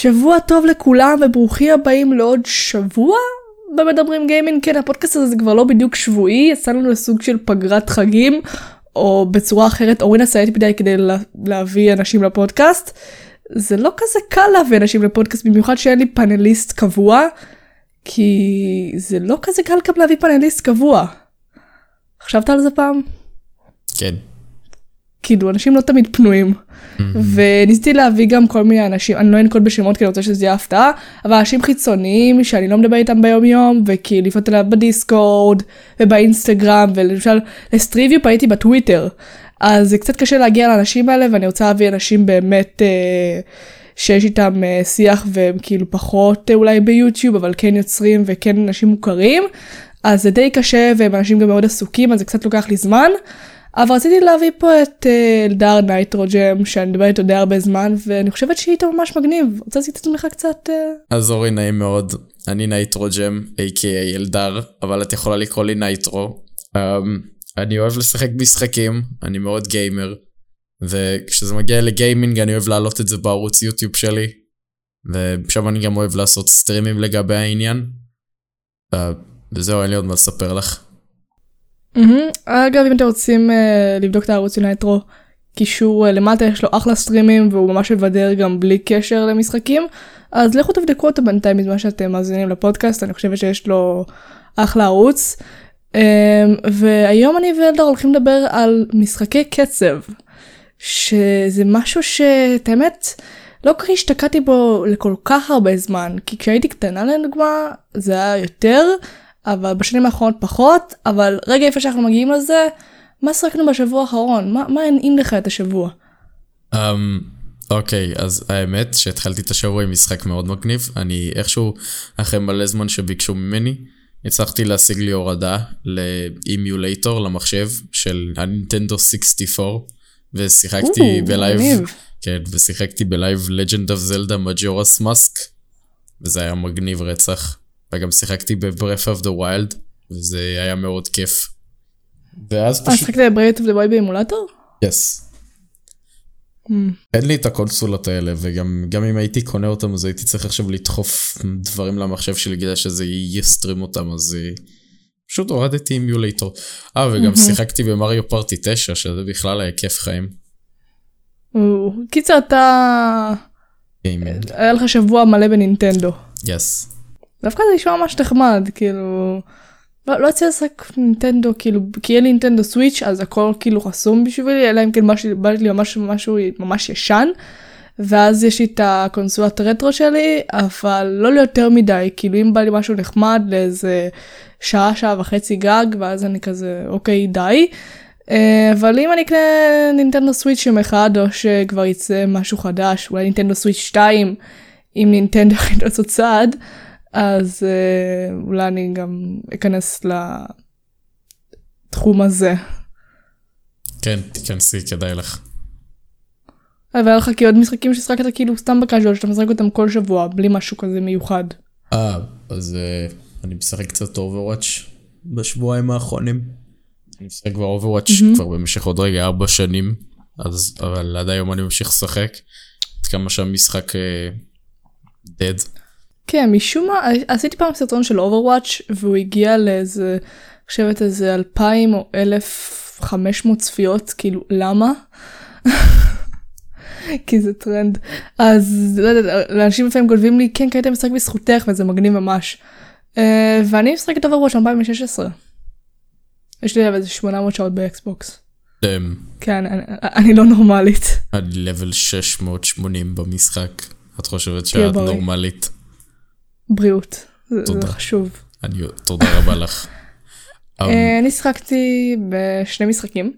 שבוע טוב לכולם וברוכים הבאים לעוד שבוע במדברים גיימינג. כן, הפודקאסט הזה זה כבר לא בדיוק שבועי, יצא לנו לסוג של פגרת חגים, או בצורה אחרת, אורין עשייתי מדי כדי לה, להביא אנשים לפודקאסט. זה לא כזה קל להביא אנשים לפודקאסט, במיוחד שאין לי פאנליסט קבוע, כי זה לא כזה קל גם להביא פאנליסט קבוע. חשבת על זה פעם? כן. כאילו אנשים לא תמיד פנויים. וניסיתי להביא גם כל מיני אנשים, אני לא אנקוט בשמות כי אני רוצה שזה יהיה הפתעה, אבל אנשים חיצוניים שאני לא מדבר איתם ביום יום, וכאילו לפנות אליו בדיסקורד ובאינסטגרם, ולמשל לסטריביו פניתי בטוויטר. אז זה קצת קשה להגיע לאנשים האלה ואני רוצה להביא אנשים באמת אה, שיש איתם אה, שיח והם כאילו פחות אה, אולי ביוטיוב אבל כן יוצרים וכן אנשים מוכרים. אז זה די קשה והם אנשים גם מאוד עסוקים אז זה קצת לוקח לי זמן. אבל רציתי להביא פה את אה, אלדר נייטרוג'ם שאני מדברת איתו די הרבה זמן ואני חושבת שיהיה איתו ממש מגניב. רוצה להציג את עצמך קצת? אה? אז אורי נעים מאוד, אני נייטרוג'ם, a.k.a אלדר, אבל את יכולה לקרוא לי נייטרו. Um, אני אוהב לשחק משחקים, אני מאוד גיימר, וכשזה מגיע לגיימינג אני אוהב להעלות את זה בערוץ יוטיוב שלי, ושם אני גם אוהב לעשות סטרימים לגבי העניין. Uh, וזהו, אין לי עוד מה לספר לך. Mm-hmm. אגב אם אתם רוצים uh, לבדוק את הערוץ של נייטרו קישור uh, למטה יש לו אחלה סטרימים והוא ממש מבדר גם בלי קשר למשחקים אז לכו תבדקו אותו בינתיים בזמן שאתם מאזינים לפודקאסט אני חושבת שיש לו אחלה ערוץ. Um, והיום אני ואלדר הולכים לדבר על משחקי קצב שזה משהו שאת האמת לא כל כך השתקעתי בו לכל כך הרבה זמן כי כשהייתי קטנה לדוגמה זה היה יותר. אבל בשנים האחרונות פחות, אבל רגע לפני שאנחנו מגיעים לזה, מה שיחקנו בשבוע האחרון? מה, מה הנעים לך את השבוע? Um, אוקיי, okay, אז האמת שהתחלתי את השבוע עם משחק מאוד מגניב. אני איכשהו, אחרי מלא זמן שביקשו ממני, הצלחתי להשיג לי הורדה ל emulator למחשב של הנינטנדו 64, ושיחקתי ב live, כן, ושיחקתי ב live Legend of Zelda Majora's Mask, וזה היה מגניב רצח. וגם שיחקתי ב-Breath of the Wild, וזה היה מאוד כיף. ואז פשוט... אה, שיחקת ב-Breath of the Wild באמולטור? יס. Mm. אין לי את הקונסולות האלה, וגם אם הייתי קונה אותם, אז הייתי צריך עכשיו לדחוף דברים למחשב שלי כדי שזה יסטרים אותם, אז אה, פשוט הורדתי עם יולייטור. אה, וגם mm-hmm. שיחקתי במריו פארטי 9, שזה בכלל היה כיף חיים. קיצר, אתה... היה לך שבוע מלא בנינטנדו. יס. דווקא זה נשמע ממש נחמד כאילו לא, לא יצא לשחק נינטנדו כאילו כי אין לי נינטנדו סוויץ' אז הכל כאילו חסום בשבילי אלא אם כן משהו בא לי ממש משהו ממש ישן. ואז יש לי את הקונסולת רטרו שלי אבל לא ליותר מדי כאילו אם בא לי משהו נחמד לאיזה שעה שעה וחצי גג ואז אני כזה אוקיי די. אה, אבל אם אני אקנה נינטנדו סוויץ' יום אחד או שכבר יצא משהו חדש אולי נינטנדו סוויץ' 2 עם נינטנדו הכי צעד. אז אה, אולי אני גם אכנס לתחום הזה. כן, תיכנסי, כדאי לך. אבל לך כי עוד משחקים ששחקת כאילו סתם בקאז'ואל שאתה משחק אותם כל שבוע בלי משהו כזה מיוחד. אה, אז uh, אני משחק קצת Overwatch בשבועיים האחרונים. אני משחק כבר Overwatch mm-hmm. כבר במשך עוד רגע ארבע שנים, אז אבל עד היום אני ממשיך לשחק. עד כמה שהמשחק dead. Uh, כן, משום מה, עשיתי פעם סרטון של Overwatch והוא הגיע לאיזה, חושבת איזה 2,000 או 1,500 צפיות, כאילו, למה? כי זה טרנד. אז לא יודעת, אנשים לפעמים כותבים לי, כן, קניתי את המשחק בזכותך וזה מגניב ממש. Uh, ואני משחקת Overwatch 2016. יש לי איזה 800 שעות ב Xbox. כן, אני, אני לא נורמלית. אני level 680 במשחק. את חושבת שאת נורמלית? בריאות, זה חשוב. אני, תודה רבה לך. אה, אמ, אני שיחקתי בשני משחקים.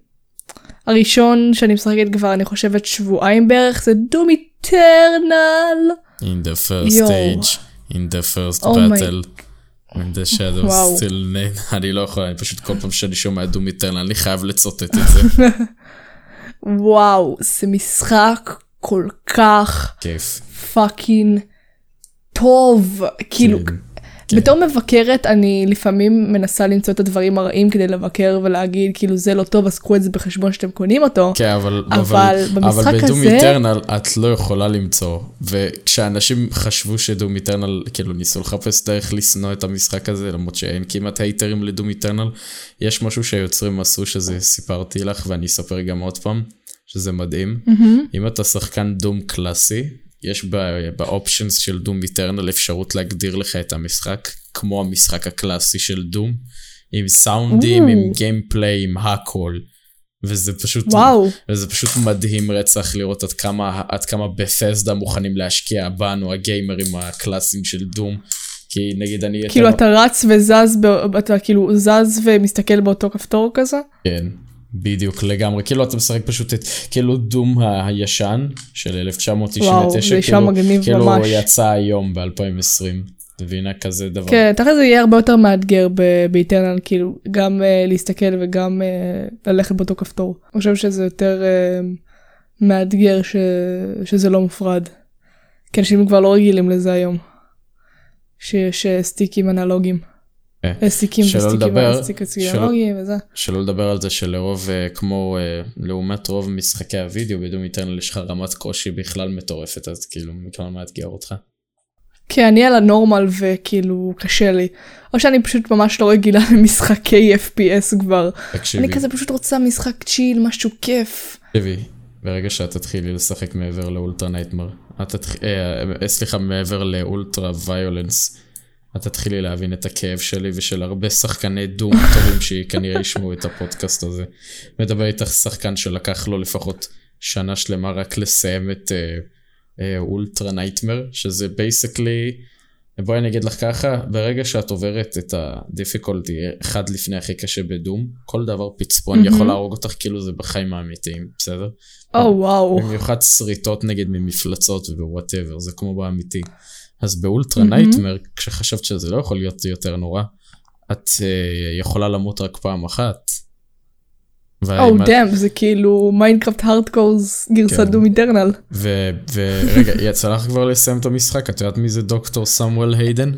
הראשון שאני משחקת כבר אני חושבת שבועיים בערך זה Doom Eternal. In the first age, in the first oh battle. when the shadows first lengthened. אני לא יכול, אני פשוט כל פעם שאני שומע Doom Eternal אני חייב לצוטט את זה. וואו, זה משחק כל כך כיף. fucking טוב, כאילו, כן. כן. בתור מבקרת אני לפעמים מנסה למצוא את הדברים הרעים כדי לבקר ולהגיד כאילו זה לא טוב אז קחו את זה בחשבון שאתם קונים אותו. כן, אבל, אבל במשחק אבל ב Doom הזה- Eternal את לא יכולה למצוא, וכשאנשים חשבו ש Doom Eternal, כאילו ניסו לחפש דרך לשנוא את המשחק הזה, למרות שאין כמעט הייטרים ל Doom Eternal, יש משהו שהיוצרים עשו שזה סיפרתי לך ואני אספר גם עוד פעם, שזה מדהים. אם אתה שחקן Doom קלאסי, יש ב options של Doom Eternal אפשרות להגדיר לך את המשחק, כמו המשחק הקלאסי של Doom, עם סאונדים, או. עם gameplay, עם הכל. וזה פשוט, וואו. וזה פשוט מדהים רצח לראות עד כמה, עד כמה בפסדה מוכנים להשקיע בנו, הגיימרים הקלאסיים של דום. כי נגיד אני... כאילו אתן- אתה רץ וזז, ב- אתה כאילו זז ומסתכל באותו כפתור כזה? כן, בדיוק לגמרי. כאילו אתה משחק פשוט את, כאילו דום הישן של 1999, וואו, זה נשמע כאילו, מגניב כאילו ממש. יצא היום ב-2020. מבינה כזה דבר. כן, תכף זה יהיה הרבה יותר מאתגר באיטרנל, כאילו, גם uh, להסתכל וגם uh, ללכת באותו כפתור. אני חושב שזה יותר uh, מאתגר ש... שזה לא מופרד. כי אנשים כבר לא רגילים לזה היום. שיש סטיקים אנלוגיים. כן. סטיקים שלא וסטיקים אנלוגיים וזה. שלא לדבר על זה שלרוב, אה, כמו אה, לעומת רוב משחקי הוידאו, בדום איטרנל יש לך רמת קושי בכלל מטורפת, אז כאילו, בכלל מאתגר אותך. כי אני על הנורמל וכאילו קשה לי. או שאני פשוט ממש לא רגילה למשחקי FPS כבר. תקשיבי, אני כזה פשוט רוצה משחק צ'יל, משהו כיף. תקשיבי, ברגע שאת תתחילי לשחק מעבר לאולטרה נייטמר, את תתחיל, אה, אה, סליחה, מעבר לאולטרה ויולנס, את תתחילי להבין את הכאב שלי ושל הרבה שחקני דום טובים שכנראה ישמעו את הפודקאסט הזה. מדבר איתך שחקן שלקח לו לפחות שנה שלמה רק לסיים את אה, אה, Ultra Nightmare, שזה basically, בואי אני אגיד לך ככה, ברגע שאת עוברת את ה difficulty אחד לפני הכי קשה ב Doom, כל דבר פצפון מהמם. יכול להרוג אותך כאילו זה בחיים האמיתיים, בסדר? או וואו. במיוחד שריטות נגד ממפלצות ו whatever, זה כמו באמיתי. אז ב Ultra. Nightmare, כשחשבת שזה לא יכול להיות יותר נורא, את uh, יכולה למות רק פעם אחת. או והאם את- damn, זה כאילו Minecraft hardcore גרסת כן. Doom Eternal. ו- ורגע, יצא לך כבר לסיים את המשחק? את יודעת מי זה דוקטור סמואל היידן?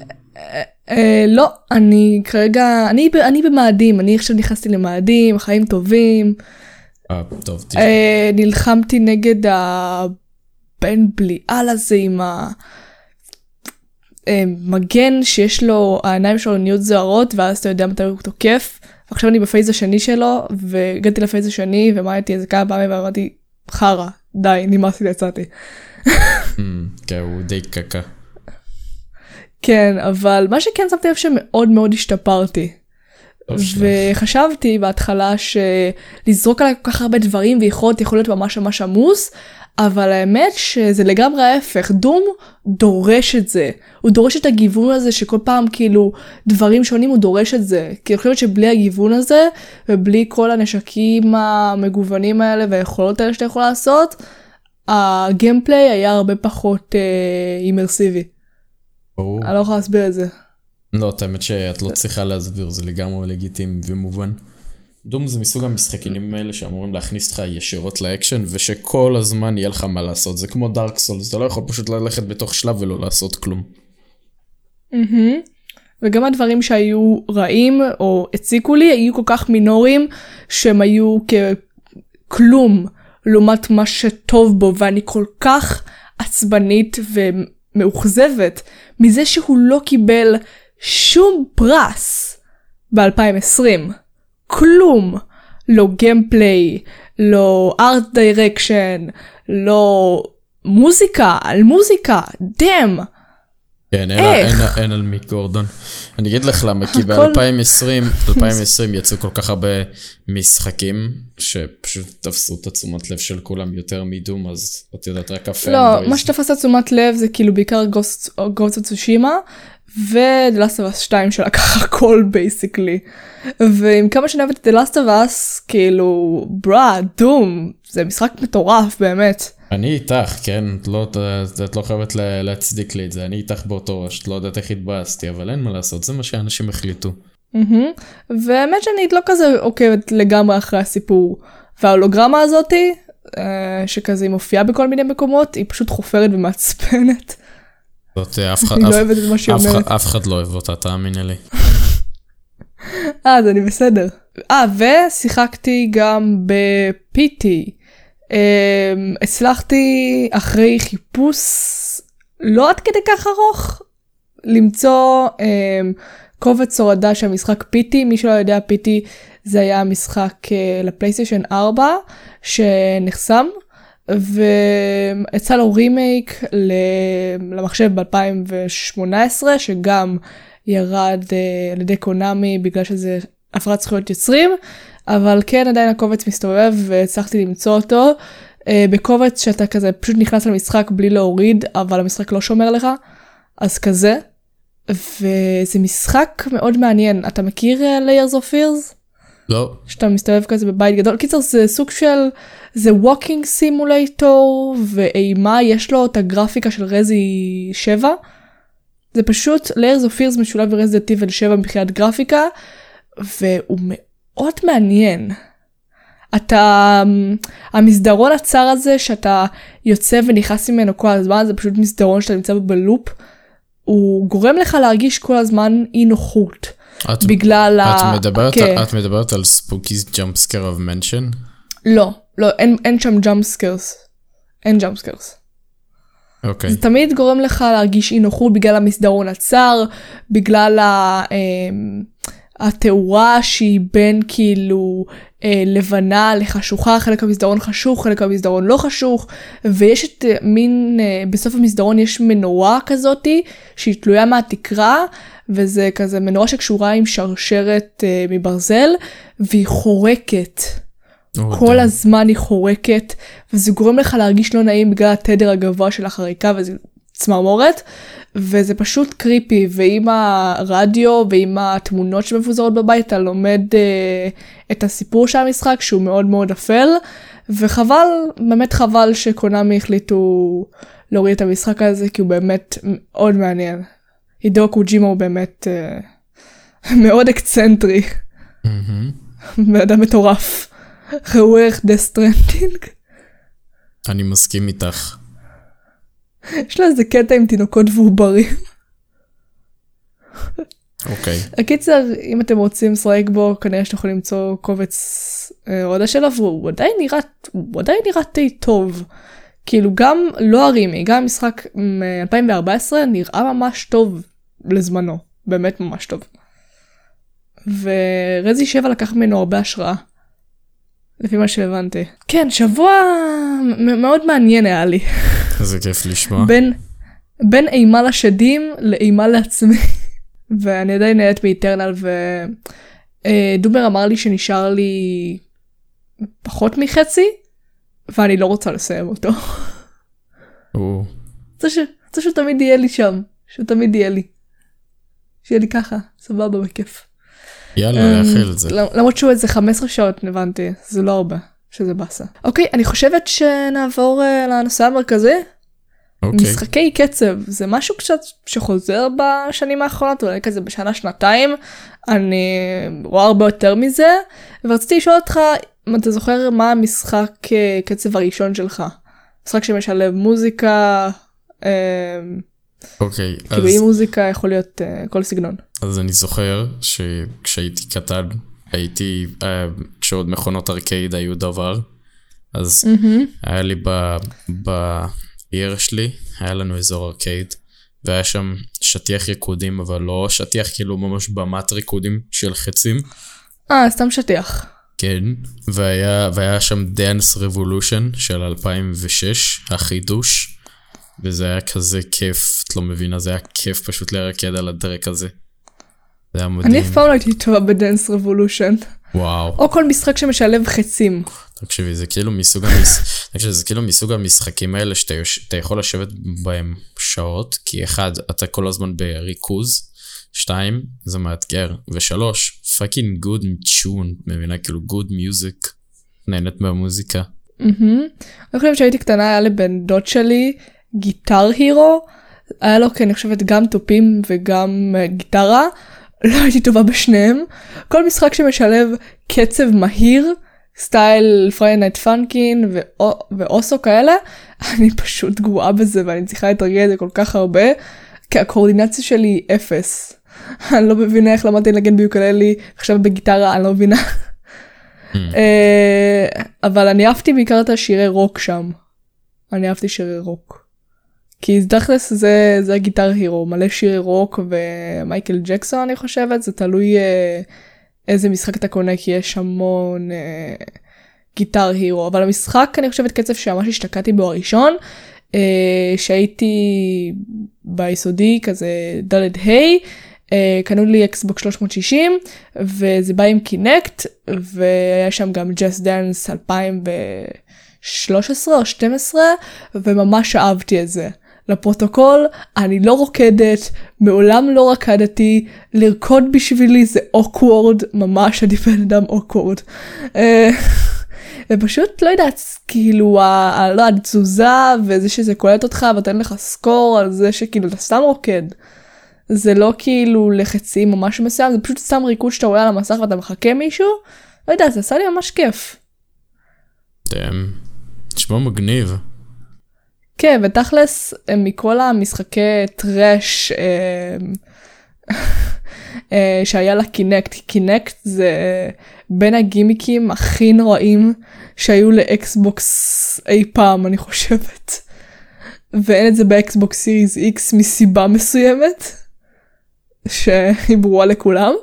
אה, לא, אני כרגע, אני אני במאדים, אני עכשיו נכנסתי למאדים, חיים טובים. אה, טוב, תשמע. אה, נלחמתי נגד הבן בליעל הזה עם המגן שיש לו, העיניים שלו נהיות זוהרות ואז אתה יודע מתי הוא תוקף. עכשיו אני בפייז השני שלו והגעתי לפייז השני ומעתי איזה כמה פעמים ואמרתי חרא די נמאס לי יצאתי. אמ, כן, הוא די קקה. כן אבל מה שכן שמתי לב שמאוד מאוד השתפרתי. וחשבתי בהתחלה שלזרוק עליי כל כך הרבה דברים ויכולות יכול להיות ממש ממש עמוס, אבל האמת שזה לגמרי ההפך, דום דורש את זה. הוא דורש את הגיוון הזה שכל פעם כאילו דברים שונים הוא דורש את זה. כי אני חושבת שבלי הגיוון הזה ובלי כל הנשקים המגוונים האלה והיכולות האלה שאתה יכול לעשות, ה gameplay היה הרבה פחות אה, אימרסיבי. ברור. אני לא יכולה להסביר את זה. לא, את האמת שאת לא צריכה להסביר, זה לגמרי לגיטימי ומובן. Doom זה מסוג המשחקים האלה שאמורים להכניס אותך ישירות לאקשן, ושכל הזמן יהיה לך מה לעשות. זה כמו Dark Souls, אתה לא יכול פשוט ללכת בתוך שלב ולא לעשות כלום. מהמם. וגם הדברים שהיו רעים או הציקו לי היו כל כך מינוריים שהם היו ככלום לעומת מה שטוב בו ואני כל כך עצבנית ומאוכזבת מזה שהוא לא קיבל שום פרס ב-2020. כלום. לא gameplay, לא art direction, לא מוזיקה על מוזיקה, damn. כן, אין? אין, אין על מיק גורדון. אני אגיד לך למה, כי הכל- ב-2020, 2020 יצאו כל כך הרבה משחקים, שפשוט תפסו את התשומת לב של כולם יותר מ Doom, אז את יודעת, רק ה fanboys. לא, מה שתפס את תשומת לב זה כאילו בעיקר Ghost Tsushima ו-The Last of Us 2 שלקח הכל basically. ועם כמה שאני אוהבת את The Last of Us, כאילו, bruh, Doom, זה משחק מטורף באמת. אני איתך, כן? את לא, את, את לא חייבת לה, להצדיק לי את זה, אני איתך באותו ראש, את לא יודעת איך התבאסתי, אבל אין מה לעשות, זה מה שאנשים החליטו. מהמם. והאמת שאני לא כזה עוקבת לגמרי אחרי הסיפור. וההולוגרמה הזאתי, אה, שכזה היא מופיעה בכל מיני מקומות, היא פשוט חופרת ומעצבנת. זאת אה, אף אחד, אני לא אוהבת את מה שהיא אומרת. אף אחד לא אוהב אותה, תאמיני לי. אה, אז אני בסדר. אה, ושיחקתי גם ב-PT. אמ, הצלחתי אחרי חיפוש לא עד כדי כך ארוך למצוא אמ, קובץ הורדה של משחק PT. מי שלא יודע, PT זה היה משחק אה, לפלייסטיישן 4 שנחסם. ויצא לו רימייק למחשב ב-2018 שגם ירד אה, על ידי קונאמי בגלל שזה הפרת זכויות יוצרים אבל כן עדיין הקובץ מסתובב והצלחתי למצוא אותו אה, בקובץ שאתה כזה פשוט נכנס למשחק בלי להוריד אבל המשחק לא שומר לך אז כזה. וזה משחק מאוד מעניין אתה מכיר אה, Layers of Fears? לא, שאתה מסתובב כזה בבית גדול. קיצר זה סוג של זה walking simulator ואימה יש לו את הגרפיקה של Resi 7. זה פשוט Layers of Fears משולב ב Resident Evil 7 מבחינת גרפיקה והוא מאוד מעניין. אתה המסדרון הצר הזה שאתה יוצא ונכנס ממנו כל הזמן זה פשוט מסדרון שאתה נמצא בו בלופ. הוא גורם לך להרגיש כל הזמן אי נוחות את, בגלל ה... את, מדברת, כן. את מדברת על Spooky's Jump Scare of Mansion? לא, לא, אין, אין שם jump scares. אין ג'אמפ אוקיי. זה תמיד גורם לך להרגיש אי נוחות בגלל המסדרון הצר, בגלל ה, אמ, התאורה שהיא בין כאילו אה, לבנה לחשוכה, חלק המסדרון חשוך, חלק המסדרון לא חשוך, ויש את אה, מין, אה, בסוף המסדרון יש מנורה כזאתי שהיא תלויה מהתקרה, וזה כזה מנורה שקשורה עם שרשרת אה, מברזל, והיא חורקת. כל. הזמן היא חורקת וזה גורם לך להרגיש לא נעים בגלל התדר הגבוה של החריקה וזה צמרמורת וזה פשוט קריפי ועם הרדיו ועם התמונות שמפוזרות בבית אתה לומד אה, את הסיפור של המשחק שהוא מאוד מאוד אפל וחבל באמת חבל שקונאמי החליטו להוריד את המשחק הזה כי הוא באמת מאוד מעניין. הידו קוג'ימה הוא באמת אה, מאוד אקצנטרי. בן אדם מטורף. ראו Death Stranding. אני מסכים איתך. יש לו איזה קטע עם תינוקות ועוברים. אוקיי. הקיצר, אם אתם רוצים לשחק בו, כנראה שאתם יכולים למצוא קובץ אה, הורדה שלו, והוא עדיין נראה, הוא עדיין נראה די טוב. כאילו גם לא הרימי, גם המשחק מ-2014 נראה ממש טוב לזמנו, באמת ממש טוב. ורזי 7 לקח ממנו הרבה השראה. לפי מה שהבנתי. כן, שבוע מאוד מעניין היה לי. איזה כיף לשמוע. בין, בין אימה לשדים לאימה לעצמי. ואני עדיין נהנית מאיטרנל ודובר אמר לי שנשאר לי פחות מחצי ואני לא רוצה לסיים אותו. או, רוצה ש- רוצה שתמיד יהיה לי שם, שתמיד יהיה לי. שיהיה לי ככה, סבבה, בכיף. יאללה, לאחל את זה. למ- למרות שהוא איזה 15 שעות הבנתי, זה לא הרבה, שזה באסה. אוקיי, אני חושבת שנעבור אה, לנושא המרכזי. אוקיי. משחקי קצב זה משהו קצת שחוזר בשנים האחרונות אולי כזה בשנה שנתיים אני רואה הרבה יותר מזה ורציתי לשאול אותך אם אתה זוכר מה המשחק אה, קצב הראשון שלך. משחק שמשלב מוזיקה אה, אוקיי, כאילו אז- אי מוזיקה יכול להיות אה, כל סגנון. אז אני זוכר שכשהייתי קטן, הייתי, אה, כשעוד מכונות ארקייד היו דבר, אז היה לי ב- בעיר שלי, היה לנו אזור ארקייד, והיה שם שטיח ריקודים, אבל לא שטיח כאילו ממש במת ריקודים של חצים, אה סתם שטיח. כן, והיה, והיה שם Dance Revolution של 2006, החידוש, וזה היה כזה כיף, את לא מבינה, זה היה כיף פשוט לרקד על הטרק הזה. זה היה מדהים. אני אף פעם לא הייתי טובה בדנס רבולושן וואו. או כל משחק שמשלב חצים. תקשיבי, זה כאילו מסוג המש... תקשיבי, זה כאילו מסוג המשחקים האלה שאתה יוש... יכול לשבת בהם שעות, כי אחד, אתה כל הזמן בריכוז, שתיים, זה מאתגר, ושלוש, fucking good tune, מבינה? כאילו good music, נהנית מהמוזיקה. אני חושבת שהייתי קטנה היה לבן דוד שלי Guitar Hero. היה לו כי אני חושבת גם תופים וגם אה, גיטרה. לא הייתי טובה בשניהם. כל משחק שמשלב קצב מהיר סטייל Friday Night Funkin' ו osu כאלה אני פשוט גרועה בזה ואני צריכה להתרגל את זה כל כך הרבה. כי הקואורדינציה שלי היא אפס. אני לא מבינה איך למדתי לנגן ביוקללי, עכשיו בגיטרה אני לא מבינה. אה, אבל אני אהבתי בעיקר את השירי רוק שם. אני אהבתי שירי רוק. כי תכלס זה, זה ה Guitar Hero, מלא שירי רוק ומייקל ג'קסון אני חושבת, זה תלוי אה, איזה משחק אתה קונה כי יש המון אה, Guitar Hero, אבל המשחק אני חושבת קצב שממש השתקעתי בו הראשון, אה, שהייתי ביסודי כזה ד' ה', אה, קנו לי Xbox 360 וזה בא עם Kinect והיה שם גם Just Dance 2013 או 12 וממש אהבתי את זה. לפרוטוקול, אני לא רוקדת, מעולם לא רקדתי, לרקוד בשבילי זה awkward, ממש אני בן אדם awkward. אה, ופשוט לא יודעת, כאילו, לא, התזוזה וזה שזה קולט אותך ונותן לך score על זה שכאילו אתה סתם רוקד. זה לא כאילו לחצים או משהו מסוים, זה פשוט סתם ריקוד שאתה רואה על המסך ואתה מחקה מישהו. לא יודעת, זה עשה לי ממש כיף. נשמע מגניב. כן, ותכלס, מכל המשחקי trash אה, אה, שהיה ל Kinect, Kinect זה בין הגימיקים הכי נוראים שהיו ל Xbox אי פעם, אני חושבת. ואין את זה ב Xbox Series X מסיבה מסוימת, שהיא ברורה לכולם.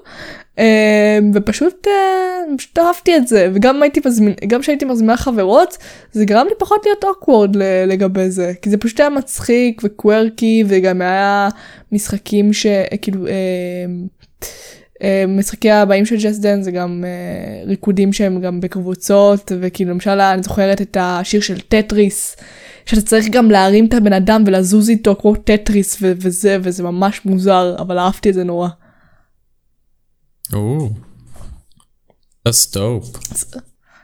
אמ, ופשוט אה, פשוט אהבתי את זה וגם הייתי מזמין גם כשהייתי מזמינה חברות זה גרם לי פחות להיות awkward לגבי זה כי זה פשוט היה מצחיק ו quirky וגם היה משחקים שכאילו אה, אה, משחקי הבאים של Just Dance זה גם ריקודים שהם גם בקבוצות וכאילו למשל אני זוכרת את השיר של טטריס. שאתה צריך גם להרים את הבן אדם ולזוז איתו כמו טטריס וזה וזה ממש מוזר אבל אהבתי את זה נורא. או, that's dope.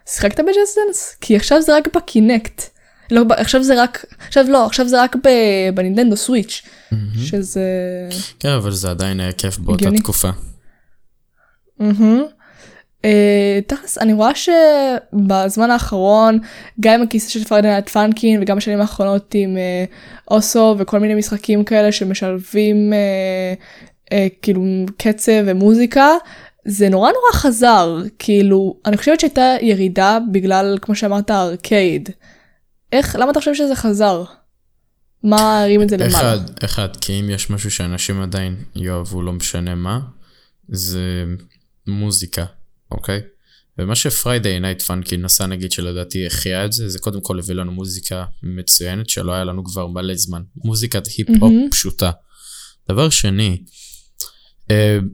שיחקת ב Just Dance? כי עכשיו זה רק ב Kinect. לא, עכשיו זה רק, עכשיו לא, עכשיו זה רק ב Nintendo Switch, שזה... כן, אבל זה עדיין היה כיף באותה תקופה. אה, תכלס אני רואה שבזמן האחרון גם עם הכיסא של פרדינט פאנקין וגם בשנים האחרונות עם אה, אוסו וכל מיני משחקים כאלה שמשלבים אה, כאילו קצב ומוזיקה זה נורא נורא חזר כאילו אני חושבת שהייתה ירידה בגלל כמו שאמרת ארקייד. איך למה אתה חושב שזה חזר? מה הרים את זה למעלה? אחד, אחד, כי אם יש משהו שאנשים עדיין יאהבו לא משנה מה, זה מוזיקה, אוקיי? ומה ש Friday Night Funkin' עשה נגיד שלדעתי החיה את זה, זה קודם כל הביא לנו מוזיקה מצוינת שלא היה לנו כבר מלא זמן. מוזיקת היפ-הופ mm-hmm. פשוטה. דבר שני,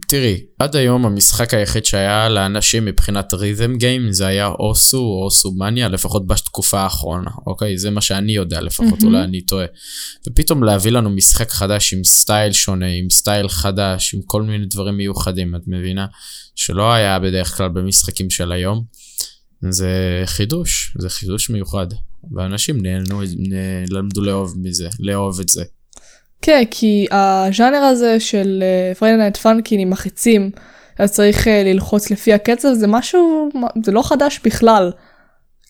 תראי, עד היום המשחק היחיד שהיה לאנשים מבחינת rhythm game זה היה osu או osu mania, לפחות בתקופה האחרונה, אוקיי? זה מה שאני יודע לפחות. אולי אני טועה. ופתאום להביא לנו משחק חדש עם סטייל שונה, עם סטייל חדש, עם כל מיני דברים מיוחדים, את מבינה? שלא היה בדרך כלל במשחקים של היום. זה חידוש, זה חידוש מיוחד. ואנשים נהנו, למדו לאהוב מזה, לאהוב את זה. כן, כי הז'אנר הזה של Friday Night Funkin' עם החיצים, אז צריך uh, ללחוץ לפי הקצב, זה משהו, זה לא חדש בכלל.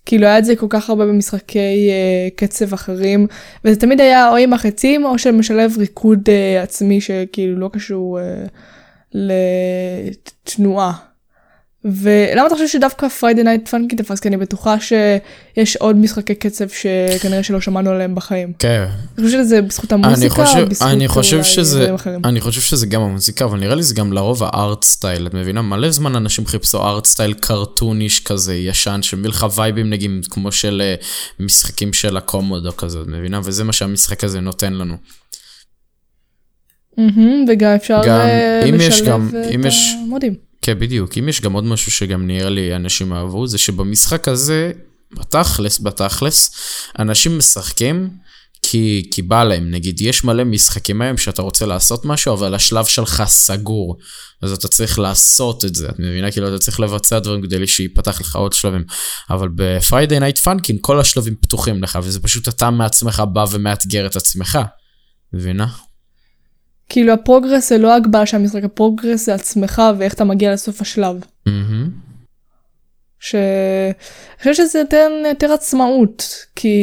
כאילו היה את זה כל כך הרבה במשחקי uh, קצב אחרים, וזה תמיד היה או עם החיצים או שמשלב ריקוד uh, עצמי שכאילו לא קשור uh, לתנועה. ולמה אתה חושב שדווקא Friday Night Funkin' תפס? כי אני בטוחה שיש עוד משחקי קצב שכנראה שלא שמענו עליהם בחיים. כן. אני חושב שזה בזכות המוזיקה או בזכות אני חושב שזה, אני חושב שזה גם המוזיקה, אבל נראה לי זה גם לרוב ה art style, את מבינה? מלא זמן אנשים חיפשו art style cartoonish כזה, ישן, שמביא לך וייבים נגיד כמו של אה, משחקים של הקומודו כזה, את מבינה? וזה מה שהמשחק הזה נותן לנו. וגם אפשר אה, לשלב את המודים. כן, בדיוק. אם יש גם עוד משהו שגם נראה לי אנשים אהבו, זה שבמשחק הזה, בתכלס, בתכלס, אנשים משחקים כי, כי בא להם. נגיד, יש מלא משחקים היום שאתה רוצה לעשות משהו, אבל השלב שלך סגור. אז אתה צריך לעשות את זה, את מבינה? כאילו, אתה צריך לבצע דברים כדי שיפתח לך עוד שלבים. אבל ב-Friday Night Funkin כל השלבים פתוחים לך, וזה פשוט אתה מעצמך בא ומאתגר את עצמך. מבינה? כאילו ה progress זה לא הגבלה של המשחק, ה progress זה עצמך ואיך אתה מגיע לסוף השלב. Mm-hmm. שאני חושבת שזה ייתן יותר עצמאות, כי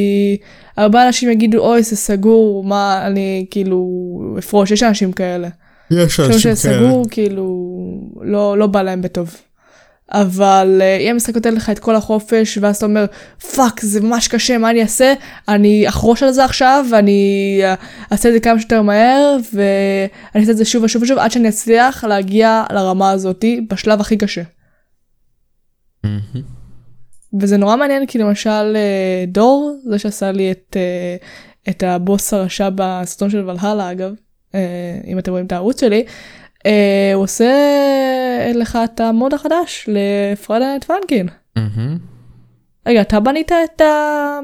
הרבה אנשים יגידו אוי זה סגור, מה אני כאילו אפרוש, יש אנשים כאלה. יש אנשים כאלה. שסגור כאילו לא, לא בא להם בטוב. אבל uh, אם המשחק נותן לך את כל החופש ואז אתה אומר fuck זה ממש קשה מה אני אעשה אני אחרוש על זה עכשיו ואני uh, אעשה את זה כמה שיותר מהר ואני אעשה את זה שוב ושוב ושוב עד שאני אצליח להגיע לרמה הזאתי בשלב הכי קשה. וזה נורא מעניין כי למשל אה, דור זה שעשה לי את, אה, את הבוס הרשע בסרטון של ולהלה אגב אה, אם אתם רואים את הערוץ שלי הוא עושה לך את ה mod החדש לפרדה. מהמם. רגע אתה בנית את ה...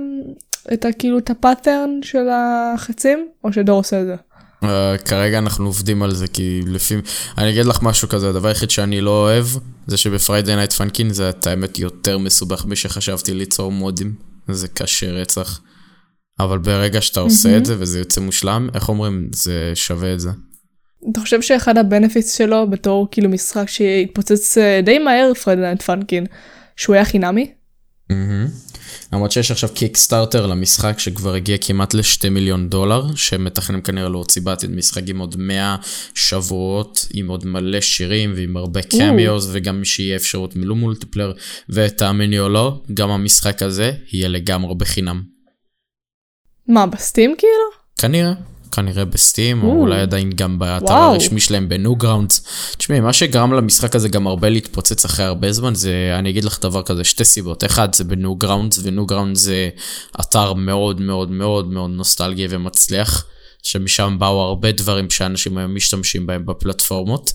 את ה... כאילו את ה pattern של החצים או שדור עושה את זה? Uh, כרגע אנחנו עובדים על זה כי לפי... אני אגיד לך משהו כזה, הדבר היחיד שאני לא אוהב זה שב Friday Night Funkin' זה את האמת יותר מסובך משחשבתי ליצור מודים. זה קשה רצח. אבל ברגע שאתה עושה את זה וזה יוצא מושלם, איך אומרים, זה שווה את זה. אתה חושב שאחד ה benefits שלו בתור כאילו משחק שהתפוצץ אה, די מהר Friday Night Funkin' שהוא היה חינמי? למרות שיש עכשיו Kickstarter למשחק שכבר הגיע כמעט לשתי מיליון דולר, שמתכננים כנראה להוציא בעתיד משחק עם עוד 100 שבועות, עם עוד מלא שירים ועם הרבה cameos, וגם שיהיה אפשרות מלא multiplayer, ותאמיני או לא, גם המשחק הזה יהיה לגמרי בחינם. מה ב Steam כאילו? כנראה. כנראה ב Steam, או או. אולי עדיין גם באתר. הרשמי שלהם ב Newgrounds. תשמעי, מה שגרם למשחק הזה גם הרבה להתפוצץ אחרי הרבה זמן, זה, אני אגיד לך דבר כזה, שתי סיבות. אחד, זה ב Newgrounds, ו Newgrounds זה אתר מאוד מאוד מאוד מאוד נוסטלגי ומצליח. שמשם באו הרבה דברים שאנשים היום משתמשים בהם בפלטפורמות.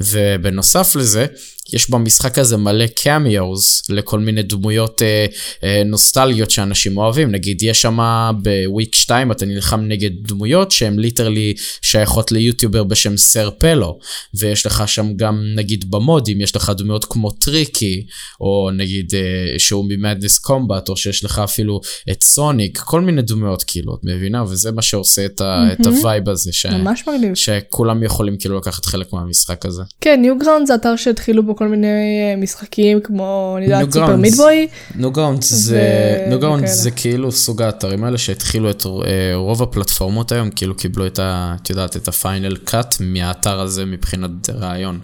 ובנוסף לזה, יש במשחק הזה מלא cameos לכל מיני דמויות אה, אה, נוסטלגיות שאנשים אוהבים. נגיד, יש שם ב week 2 אתה נלחם נגד דמויות שהן literally שייכות ליוטיובר בשם Sr Pelo, ויש לך שם גם, נגיד במודים, יש לך דמויות כמו טריקי, או נגיד אה, שהוא מ Madness Combat, או שיש לך אפילו את סוניק, כל מיני דמויות כאילו, את מבינה? וזה מה שעושה את, ה, את מהמם. ה vibe הזה, ש, ממש מגניב. שכולם יכולים כאילו לקחת חלק מהמשחק הזה. כן Newgrounds זה אתר שהתחילו בו כל מיני אה, משחקים כמו אני יודעת Super Meat Boy. Newgrounds זה, ו-. זה כאילו סוג האתרים האלה שהתחילו את אה, רוב הפלטפורמות היום, כאילו קיבלו את ה... את יודעת, את ה final cut מהאתר הזה מבחינת רעיון.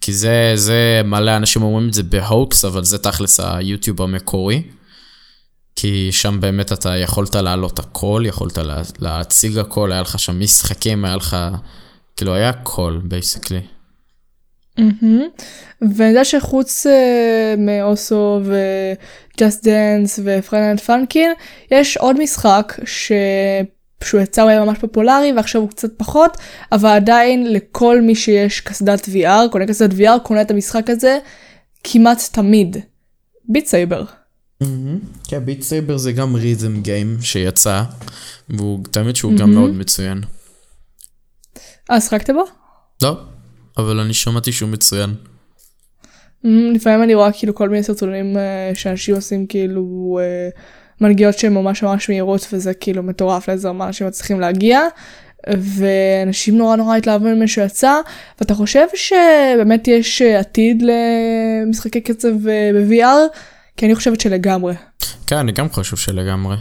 כי זה, זה מלא אנשים אומרים את זה בהוקס, אבל זה תכלס היוטיוב המקורי. כי שם באמת אתה יכולת להעלות הכל, יכולת לה, להציג הכל, היה לך שם משחקים, היה לך... כאילו היה הכל, basically. ואני יודעת שחוץ אה, מאוסו וג'אסט דאנס ופרנד פאנקין יש עוד משחק ש... שהוא יצא הוא היה ממש פופולרי ועכשיו הוא קצת פחות אבל עדיין לכל מי שיש קסדת VR קונה קסדת VR קונה את המשחק הזה כמעט תמיד. Beat Saber. כן, Beat Saber זה גם rhythm game שיצא, והוא, האמת שהוא גם. מאוד מצוין. אה שחקת בו? לא, אבל אני שמעתי שהוא מצוין. אמ, לפעמים אני רואה כאילו כל מיני סרטונים אה, שאנשים עושים כאילו אה, מנגיעות שהן ממש ממש מהירות וזה כאילו מטורף לאיזה רמה אנשים מצליחים להגיע. ואנשים נורא נורא התלהבו ממנו שהוא יצא ואתה חושב שבאמת יש אה, עתיד למשחקי קצב ב-VR? כי אני חושבת שלגמרי. כן, אני גם חושב שלגמרי.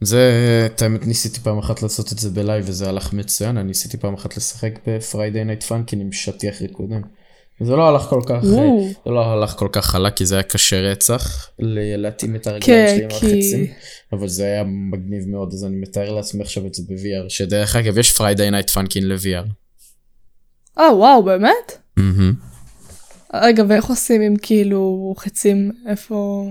זה, את האמת ניסיתי פעם אחת לעשות את זה בלייב וזה הלך מצוין, אני ניסיתי פעם אחת לשחק ב Friday Night Funkin עם שטיח ריקודים. זה לא הלך כל כך. זה לא הלך כל כך חלק כי זה היה קשה רצח להתאים את הרגליים כן, שלי עם החצים, אבל זה היה מגניב מאוד אז אני מתאר לעצמי עכשיו את זה ב-VR, שדרך אגב יש Friday Night Funkin ל-VR. אה וואו באמת? רגע ואיך עושים עם כאילו חצים איפה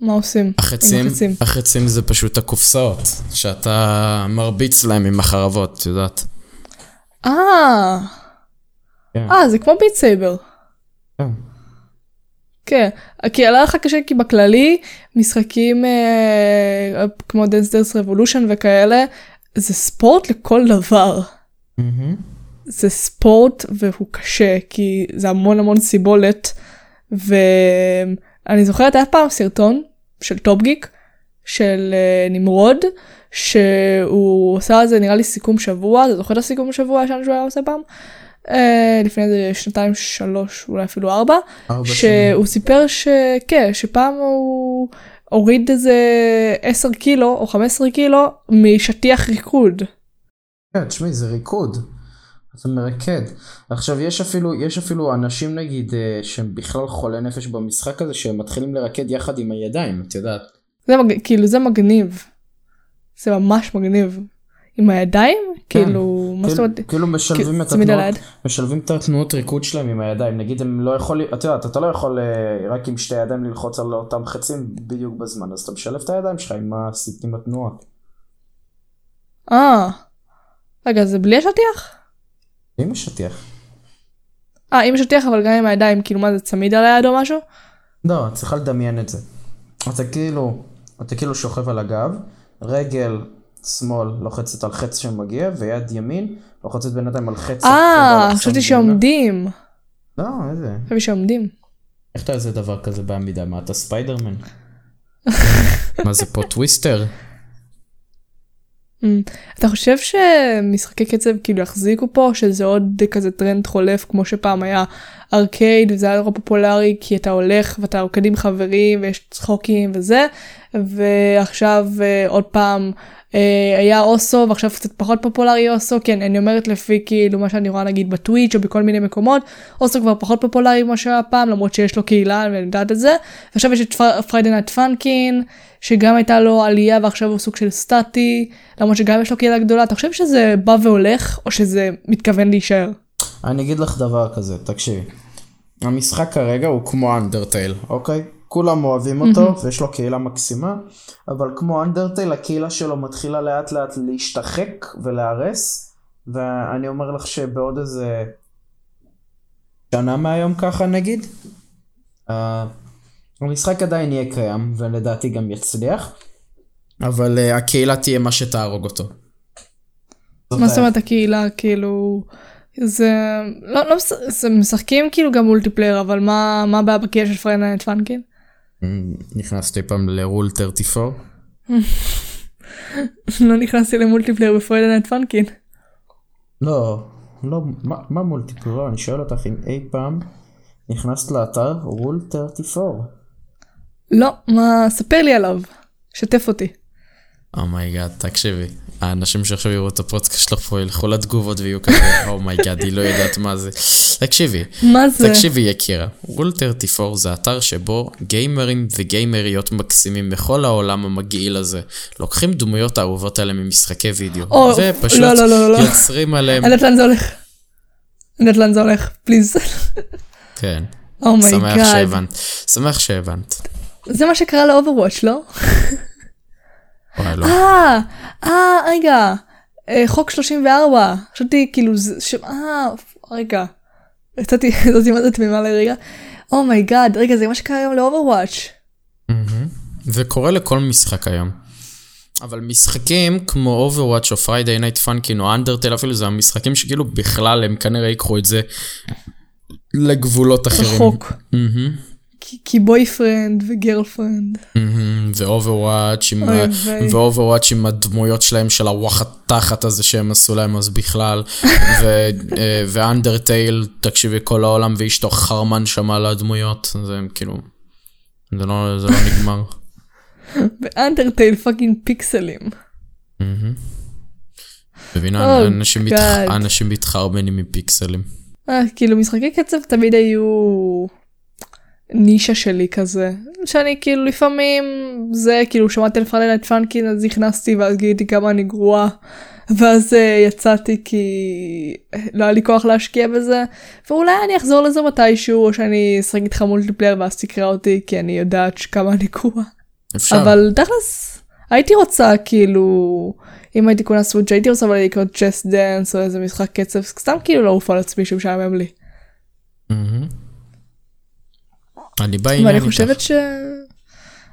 מה עושים? החצים, החצים. החצים זה פשוט הקופסאות, שאתה מרביץ להם עם החרבות, את יודעת. אה כן. אה זה כמו Beat Saber. כן. כן, כי עלה לך קשה כי בכללי משחקים אה, כמו Dance Dance Revolution וכאלה זה ספורט לכל דבר. מהמם. זה ספורט והוא קשה כי זה המון המון סיבולת ואני זוכרת היה פעם סרטון של Top Geek של אה, נמרוד שהוא עושה על זה נראה לי סיכום שבוע אתה זוכר את הסיכום שבוע הישן שהוא היה עושה פעם. אה, לפני איזה שנתיים שלוש אולי אפילו ארבע, ארבע שהוא שנים. סיפר שכן, שפעם הוא הוריד איזה 10 קילו או 15 קילו משטיח ריקוד. כן, תשמעי, זה ריקוד. זה מרקד. עכשיו, יש אפילו, יש אפילו אנשים, נגיד, אה, שהם בכלל חולי נפש במשחק הזה, שהם מתחילים לרקד יחד עם הידיים, את יודעת. זה מג... כאילו זה מגניב. זה ממש מגניב. עם הידיים? כאילו, מה זאת כאילו- אומרת? כאילו משלבים את צמיד על התנועות. משלבים את התנועות ריקוד שלהם עם הידיים. נגיד, הם לא יכולים, את יודעת, אתה לא יכול אה, רק עם שתי ידיים ללחוץ על אותם חצים בדיוק בזמן, אז אתה משלב את הידיים שלך עם הס- עם התנועות. אה. רגע, זה בלי השטיח? עם השטיח. אה, עם השטיח אבל גם עם הידיים, כאילו מה זה צמיד על היד או משהו? לא, את צריכה לדמיין את זה. אתה כאילו, אתה כאילו שוכב על הגב, רגל שמאל לוחצת על חץ שמגיע, ויד ימין לוחצת בינתיים על חץ. אה, חשבתי שעומדים. לא, איזה. חשבתי שעומדים. איך אתה איזה דבר כזה בעמידה? מה, אתה ספיידרמן? מה זה פה Twister? אמ, אתה חושב שמשחקי קצב כאילו יחזיקו פה, שזה עוד כזה טרנד חולף כמו שפעם היה ארקייד וזה היה נורא פופולרי כי אתה הולך ואתה רוקד עם חברים ויש צחוקים וזה, ועכשיו אה, עוד פעם אה, היה אוסו ועכשיו קצת פחות פופולרי אוסו, כן אני אומרת לפי כאילו מה שאני רואה נגיד ב Twitch או בכל מיני מקומות, אוסו כבר פחות פופולרי כמו שהיה פעם למרות שיש לו קהילה ואני יודעת את זה, ועכשיו יש את Friday Night Funkin. שגם הייתה לו עלייה ועכשיו הוא סוג של סטטי, למרות שגם יש לו קהילה גדולה, אתה חושב שזה בא והולך או שזה מתכוון להישאר? אני אגיד לך דבר כזה, תקשיבי. המשחק כרגע הוא כמו Undertale, אוקיי? כולם אוהבים אותו ויש לו קהילה מקסימה, אבל כמו Undertale הקהילה שלו מתחילה לאט לאט להשתחק ולהיהרס, ואני אומר לך שבעוד איזה שנה מהיום ככה נגיד, אה, המשחק עדיין יהיה קיים ולדעתי גם יצליח, אבל אה, הקהילה תהיה מה שתהרוג אותו. מה זאת אומרת הקהילה כאילו זה לא לא זה משחקים כאילו גם multiplayer אבל מה מה הבעיה בקהילה של Friday Night נכנסתי פעם לרול 34. לא נכנסתי ל multiplayer ב Friday Night Funkin. לא, לא, מה? לא, אני שואל אותך אם אי פעם נכנסת לאתר רול 34. לא מה ספר לי עליו. שתף אותי. Oh my god, תקשיבי. האנשים שעכשיו יראו את הפודקאסט שלך פה ילכו לתגובות ויהיו כזה, oh my god, היא לא יודעת מה זה. תקשיבי, מה זה? תקשיבי יקירה, רול 34 זה אתר שבו גיימרים וגיימריות מקסימים בכל העולם המגעיל הזה לוקחים דמויות האהובות האלה ממשחקי וידאו, או, ופשוט לא, לא, לא, לא. יוצרים עליהם, אני יודעת לאן זה הולך. אני יודעת לאן זה הולך. please. כן, Oh my god. שמח שהבנת, שמח שהבנת. זה מה שקרה ל Overwatch לא? לא. אה, אה, רגע, אה, חוק 34, חשבתי כאילו. אה, רגע, יצאתי, יצאתי מה זה תמימה לרגע, oh my god, רגע, זה מה שקרה היום ל Overwatch. זה קורה לכל משחק היום. אבל משחקים כמו Overwatch או Friday Night Funkin או Undertale אפילו זה המשחקים שכאילו בכלל הם כנראה ייקחו את זה לגבולות אחרים. רחוק. מהמם. כי- כי בויפרנד וגרלפרנד. מהמם. ו-Overwatch עם, אוי ה- ויי. ו-Overwatch עם הדמויות שלהם של הוואחד תחת הזה שהם עשו להם אז בכלל. אה, ו-Undertale, תקשיבי כל העולם ואשתו חרמן שם על הדמויות. זה כאילו, זה לא, זה לא נגמר. ו Undertale fucking פיקסלים. מבינה, Oh אנשים מתחרבנים מפיקסלים. אה, כאילו משחקי קצב תמיד היו נישה שלי כזה שאני כאילו לפעמים זה כאילו שמעתי על Night Funkin אז נכנסתי ואז גיליתי כמה אני גרועה ואז uh, יצאתי כי לא היה לי כוח להשקיע בזה ואולי אני אחזור לזה מתישהו או שאני אשחק איתך multiplayer ואז תקרא אותי כי אני יודעת כמה אני גרועה אפשר. אבל תכלס הייתי רוצה כאילו אם הייתי קונה סוויץ' הייתי רוצה אבל לקנות Just Dance או איזה משחק קצב סתם כאילו לעוף על עצמי שמשעמם לי. מהמם. אני בעניין ואני איתך. חושבת ש...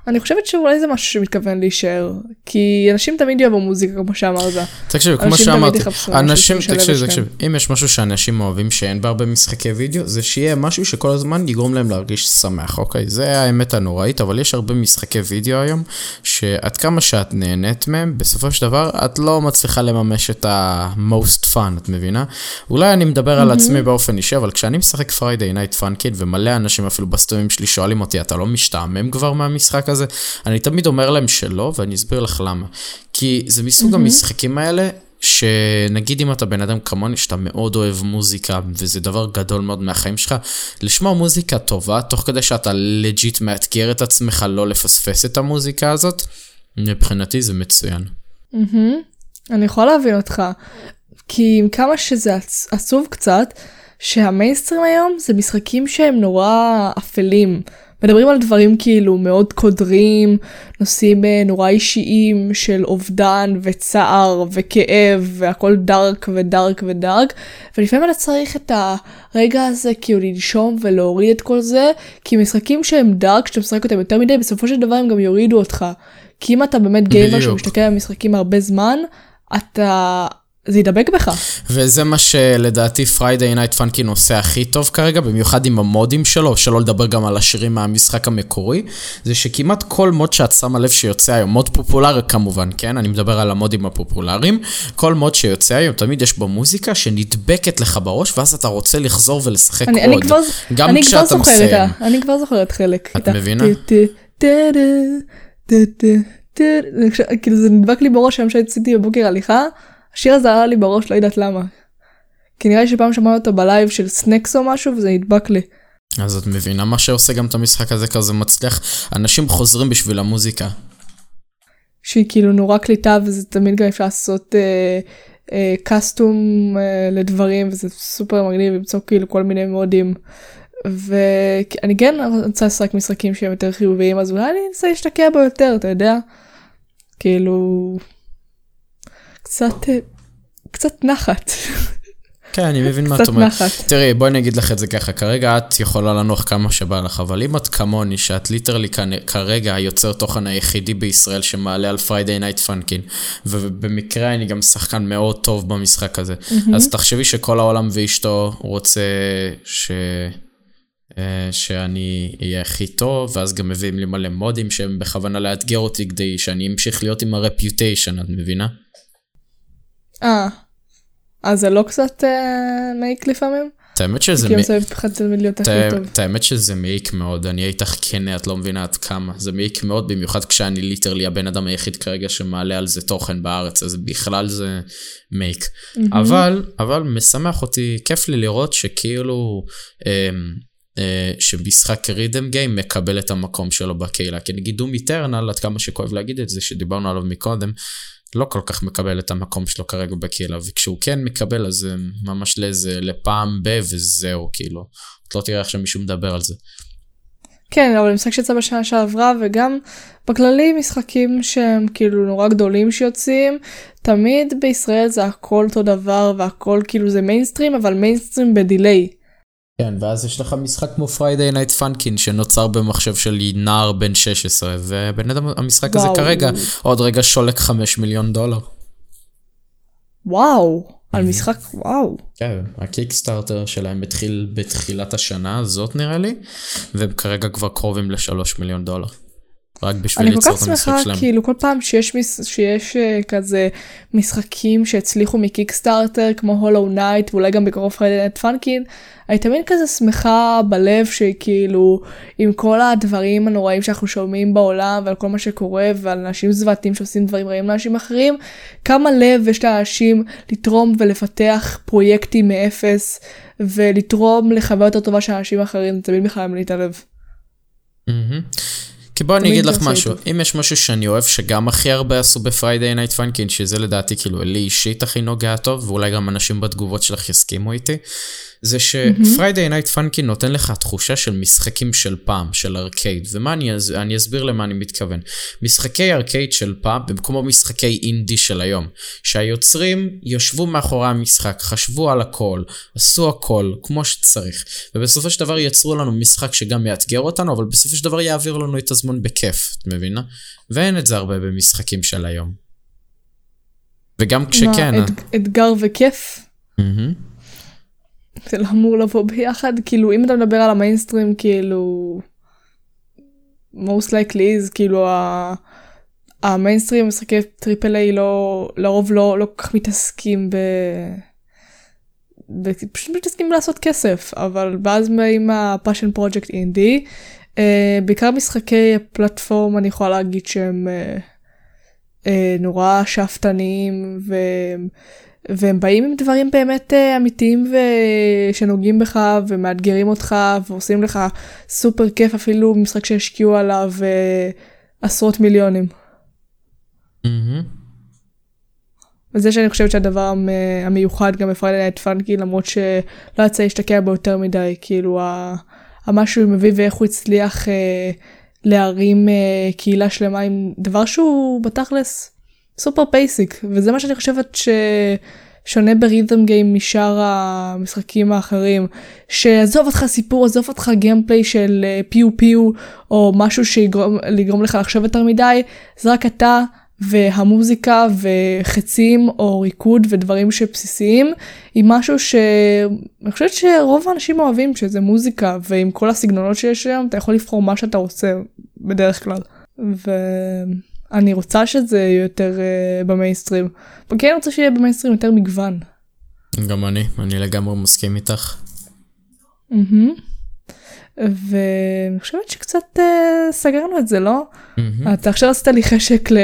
אני חושבת שאולי זה משהו שמתכוון להישאר כי אנשים תמיד יאהבו מוזיקה כמו שאמרת. תקשיב, כמו שאמרתי, אנשים, תקשיב, תקשיב, אם יש משהו שאנשים אוהבים שאין בהרבה משחקי וידאו, זה שיהיה משהו שכל הזמן יגרום להם להרגיש שמח, אוקיי? זה האמת הנוראית, אבל יש הרבה משחקי וידאו היום, שעד כמה שאת נהנית מהם, בסופו של דבר את לא מצליחה לממש את ה-most fun, את מבינה? אולי אני מדבר על עצמי באופן אישי, אבל כשאני משחק Night Fun Kid, ומלא אנשים אפילו בסטרימים שלי שואלים אותי, אתה לא משתעמם כבר מהמשחק הזה? אני תמיד אומר להם שלא, ואני אסביר לך למה. כי זה מסוג mm-hmm. המשחקים האלה, שנגיד אם אתה בן אדם כמוני שאתה מאוד אוהב מוזיקה וזה דבר גדול מאוד מהחיים שלך, לשמוע מוזיקה טובה תוך כדי שאתה legit מאתגר את עצמך לא לפספס את המוזיקה הזאת, מבחינתי זה מצוין. Mm-hmm. אני יכולה להבין אותך, כי עם כמה שזה עצוב קצת, שהמיינסטרים היום זה משחקים שהם נורא אפלים. מדברים על דברים כאילו מאוד קודרים, נושאים אה, נורא אישיים של אובדן וצער וכאב והכל dark ו dark ו dark ולפעמים אתה צריך את הרגע הזה כאילו לנשום ולהוריד את כל זה כי משחקים שהם dark כשאתה משחק אותם יותר מדי בסופו של דבר הם גם יורידו אותך. כי אם אתה באמת gamer שמשתקע במשחקים הרבה זמן אתה זה ידבק בך. וזה מה שלדעתי Friday Night Funkin' עושה הכי טוב כרגע, במיוחד עם ה mods שלו, שלא לדבר גם על השירים מהמשחק המקורי, זה שכמעט כל mod שאת שמה לב שיוצא היום, mod פופולרי כמובן, כן? אני מדבר על ה mods הפופולריים, כל mod שיוצא היום, תמיד יש בו מוזיקה שנדבקת לך בראש, ואז אתה רוצה לחזור ולשחק אני, עוד. אני כבר, גם אני כשאתה כבר מסיים. אני כבר זוכרת חלק. את מבינה? כאילו זה נדבק לי בראש היום שעשיתי בבוקר הליכה. השיר הזה עלה לי בראש, לא יודעת למה. כי נראה לי שפעם שמענו אותו ב live של סנקס או משהו וזה נדבק לי. אז את מבינה מה שעושה גם את המשחק הזה כזה מצליח? אנשים חוזרים בשביל המוזיקה. שהיא כאילו נורא קליטה וזה תמיד גם אפשר לעשות אה, אה, קאסטום אה, לדברים וזה סופר מגניב למצוא כאילו כל מיני מודים. ואני כן רוצה לשחק משחקים שהם יותר חיוביים אז אולי אני אנסה להשתקע בו יותר אתה יודע. כאילו קצת, אה, קצת נחת. כן, אני מבין מה את אומרת. תראי, בואי אני אגיד לך את זה ככה, כרגע את יכולה לנוח כמה שבא לך, אבל אם את כמוני, שאת literally כרגע היוצר תוכן היחידי בישראל שמעלה על Friday Night Funkin', ובמקרה אני גם שחקן מאוד טוב במשחק הזה, אז תחשבי שכל העולם ואשתו רוצה ש... אה, שאני אהיה הכי טוב, ואז גם מביאים לי מלא mods שהם בכוונה לאתגר אותי כדי שאני אמשיך להיות עם ה reputation, את מבינה? אה, אז זה לא קצת אה, מעיק לפעמים? את האמת שזה מעיק. את האמת שזה מעיק מאוד, אני איתך כנה, את לא מבינה עד כמה. זה מעיק מאוד, במיוחד כשאני ליטרלי הבן אדם היחיד כרגע שמעלה על זה תוכן בארץ, אז בכלל זה מעיק. אבל, אבל משמח אותי, כיף לי לראות שכאילו... אמ, אה, שמשחק רידם גיים מקבל את המקום שלו בקהילה. כי נגיד דום איטרנל, עד כמה שכואב להגיד את זה, שדיברנו עליו מקודם, לא כל כך מקבל את המקום שלו כרגע בקהילה, וכשהוא כן מקבל אז זה ממש לאיזה, לפעם ב וזהו, כאילו. את לא תראה עכשיו מישהו מדבר על זה. כן, אבל משחק שיצא בשנה שעברה, וגם בכללי משחקים שהם כאילו נורא גדולים שיוצאים, תמיד בישראל זה הכל אותו דבר, והכל כאילו זה מיינסטרים, אבל mainstream ב delay. כן, ואז יש לך משחק כמו Friday Night Funkin' שנוצר במחשב של נער בן 16, ובן אדם, המשחק וואו. הזה כרגע עוד רגע שולק 5 מיליון דולר. וואו, על משחק, וואו. כן, ה Kickstarter שלהם התחיל בתחילת השנה הזאת נראה לי, והם כרגע כבר קרובים ל-3 מיליון דולר. רק בשביל ליצור את המשחק שלהם. אני כל כך שמחה, כאילו כל פעם שיש, שיש uh, כזה משחקים שהצליחו מ Kickstarter כמו Hollow Knight ואולי גם בקרוב פריידנט פאנקין, אני תמיד כזה שמחה בלב שכאילו עם כל הדברים הנוראים שאנחנו שומעים בעולם ועל כל מה שקורה ועל אנשים זוועתיים שעושים דברים רעים לאנשים אחרים, כמה לב יש לאנשים לתרום ולפתח פרויקטים מאפס ולתרום לחוויה יותר טובה של אנשים אחרים, זה תמיד מרחיב הלב. Mm-hmm. כי בוא אני אגיד לך משהו, אם יש משהו שאני אוהב שגם הכי הרבה עשו ב Friday Night Funkin', שזה לדעתי כאילו לי אישית הכי נוגע טוב, ואולי גם אנשים בתגובות שלך יסכימו איתי, זה ש Friday Night Funkin' נותן לך תחושה של משחקים של פעם, של ארקייד. ומה אני, אני אסביר למה אני מתכוון. משחקי ארקייד של פעם הם כמו משחקי אינדי של היום. שהיוצרים ישבו מאחורי המשחק, חשבו על הכל, עשו הכל, כמו שצריך. ובסופו של דבר יצרו לנו משחק שגם מאתגר אותנו, אבל בסופו של דבר יעביר לנו את הזמן בכיף, את מבינה? ואין את זה הרבה במשחקים של היום. וגם כשכן... מה, אתגר וכיף? Mm-hmm. זה לא אמור לבוא ביחד? כאילו, אם אתה מדבר על המיינסטרים, כאילו... most likely is, כאילו, ה... המיינסטרים משחקי triple A לא, לרוב לא, לא כל כך מתעסקים ב... פשוט מתעסקים לעשות כסף, אבל ואז באים ה passion project indie, בעיקר משחקי platform אני יכולה להגיד שהם uh, uh, נורא שאפתניים ו... והם באים עם דברים באמת uh, אמיתיים ושנוגעים בך ומאתגרים אותך ועושים לך סופר כיף אפילו משחק שהשקיעו עליו uh, עשרות מיליונים. וזה שאני חושבת שהדבר המיוחד גם ב Friday Night Funkin' למרות שלא יצא להשתקע בו יותר מדי כאילו המשהו שהוא מביא ואיך הוא הצליח אה, להרים אה, קהילה שלמה עם דבר שהוא בתכלס סופר basic וזה מה שאני חושבת ששונה ב rhythm game משאר המשחקים האחרים שעזוב אותך סיפור עזוב אותך gameplay של אה, פיו פיו או משהו שיגרום לך לחשוב יותר מדי זה רק אתה והמוזיקה וחצים או ריקוד ודברים שבסיסיים היא משהו שאני חושבת שרוב האנשים אוהבים שזה מוזיקה ועם כל הסגנונות שיש היום אתה יכול לבחור מה שאתה רוצה בדרך כלל. ואני רוצה שזה יהיה יותר uh, במיינסטרים. וכן רוצה שיהיה במיינסטרים יותר מגוון. גם אני, אני לגמרי מסכים איתך. Mm-hmm. ואני חושבת שקצת uh, סגרנו את זה, לא? Mm-hmm. אתה עכשיו עשית לי חשק ל...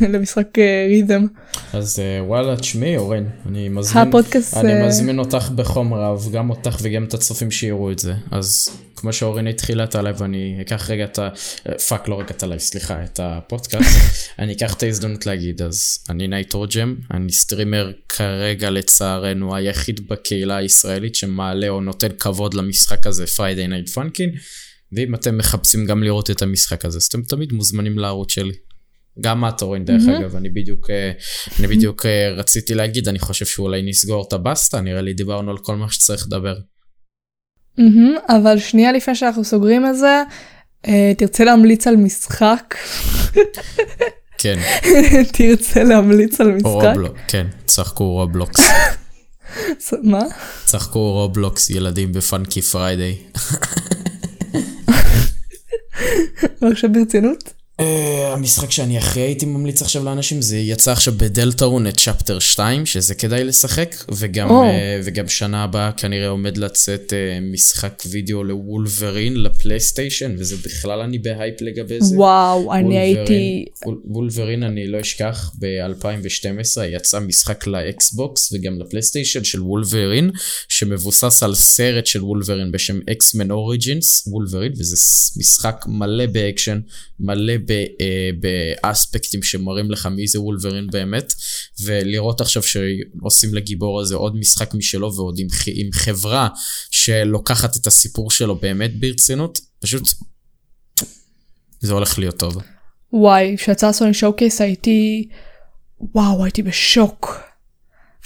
למשחק ריתם. אה, אז uh, וואלה, תשמעי אורן, אני מזמין, הפודקאסט, אני uh... מזמין אותך בחום רב, גם אותך וגם את הצופים שיראו את זה. אז כמו שאורן התחילה את ה live, אני אקח רגע את ה... fuck, לא רגע את ה live, סליחה, את הפודקאסט. אני אקח את ההזדמנות להגיד, אז אני נייטרוג'ם, אני streamer כרגע לצערנו היחיד בקהילה הישראלית שמעלה או נותן כבוד למשחק הזה, Friday Night Funkin'. ואם אתם מחפשים גם לראות את המשחק הזה, אז אתם תמיד מוזמנים לערוץ שלי. גם את אורן דרך mm-hmm. אגב, אני בדיוק, אה, אני בדיוק אה, רציתי להגיד, אני חושב שאולי נסגור את הבסטה, נראה לי דיברנו על כל מה שצריך לדבר. Mm-hmm, אבל שנייה לפני שאנחנו סוגרים את זה, אה, תרצה להמליץ על משחק? כן. תרצה להמליץ על משחק? Roblox, כן, שחקו Roblox. מה? שחקו Roblox ילדים ב Funky Friday. עכשיו ברצינות? Uh, המשחק שאני הכי הייתי ממליץ עכשיו לאנשים זה יצא עכשיו ב Deltarune את chapter 2 שזה כדאי לשחק וגם, oh. uh, וגם שנה הבאה כנראה עומד לצאת uh, משחק וידאו לוולברין לפלייסטיישן וזה בכלל אני בהייפ לגבי זה. וואו wow, אני הייתי... וולברין אני לא אשכח ב-2012 יצא משחק לאקסבוקס וגם לפלייסטיישן של וולברין שמבוסס על סרט של וולברין בשם X-Men Origins Wolverine וזה משחק מלא באקשן מלא אה, באספקטים שמראים לך מי זה וולברין באמת, ולראות עכשיו שעושים לגיבור הזה עוד משחק משלו ועוד עם, עם חברה שלוקחת את הסיפור שלו באמת ברצינות, פשוט זה הולך להיות טוב. וואי, כשיצא סוני שואו קייס הייתי, וואו, הייתי בשוק.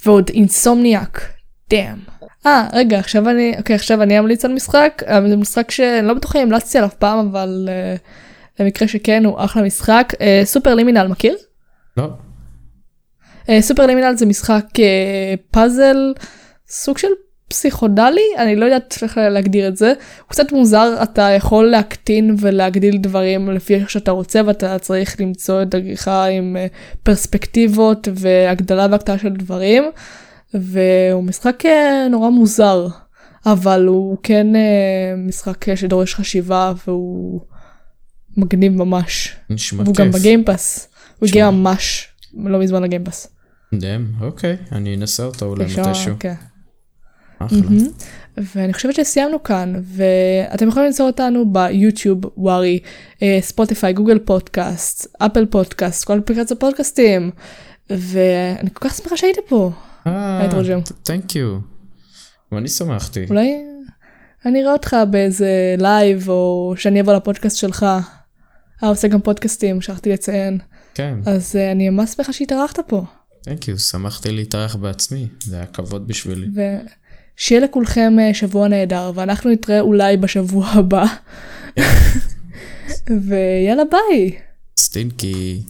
ועוד אינסומניאק, דאם. אה, רגע, עכשיו אני, אוקיי, עכשיו אני אמליץ על משחק, זה משחק שאני לא בטוחה אם המלצתי עליו פעם, אבל... Uh, במקרה שכן הוא אחלה משחק. אה, סופר לימינל מכיר? לא. אה, סופר לימינל זה משחק אה, פאזל סוג של פסיכודלי אני לא יודעת איך להגדיר את זה הוא קצת מוזר אתה יכול להקטין ולהגדיל דברים לפי איך שאתה רוצה ואתה צריך למצוא את דרכך עם פרספקטיבות והגדלה והקטנה של דברים והוא משחק נורא מוזר אבל הוא כן משחק שדורש חשיבה והוא. מגניב ממש. נשמע כיף. והוא גם ב Game Pass. הוא הגיע ממש לא מזמן ל Game Pass. damn, אוקיי, אני אנסה אותו אולי מתישהו. כן. אחלה. ואני חושבת שסיימנו כאן ואתם יכולים למצוא אותנו ביוטיוב ווארי ספוטיפיי גוגל פודקאסט אפל פודקאסט כל אפליקציות פודקאסטים ואני כל כך שמחה שהיית פה. אה, thank you. ואני שמחתי. אולי אני אראה אותך באיזה live, או שאני אבוא לפודקאסט שלך. אה, עושה גם פודקאסטים, שכחתי לציין. כן, אז אה, אני ממש שמחה שהתארחת פה. thank you, שמחתי להתארח בעצמי, זה היה כבוד בשבילי. ושיהיה לכולכם אה, שבוע נהדר, ואנחנו נתראה אולי בשבוע הבא. ויאללה ביי. stinky.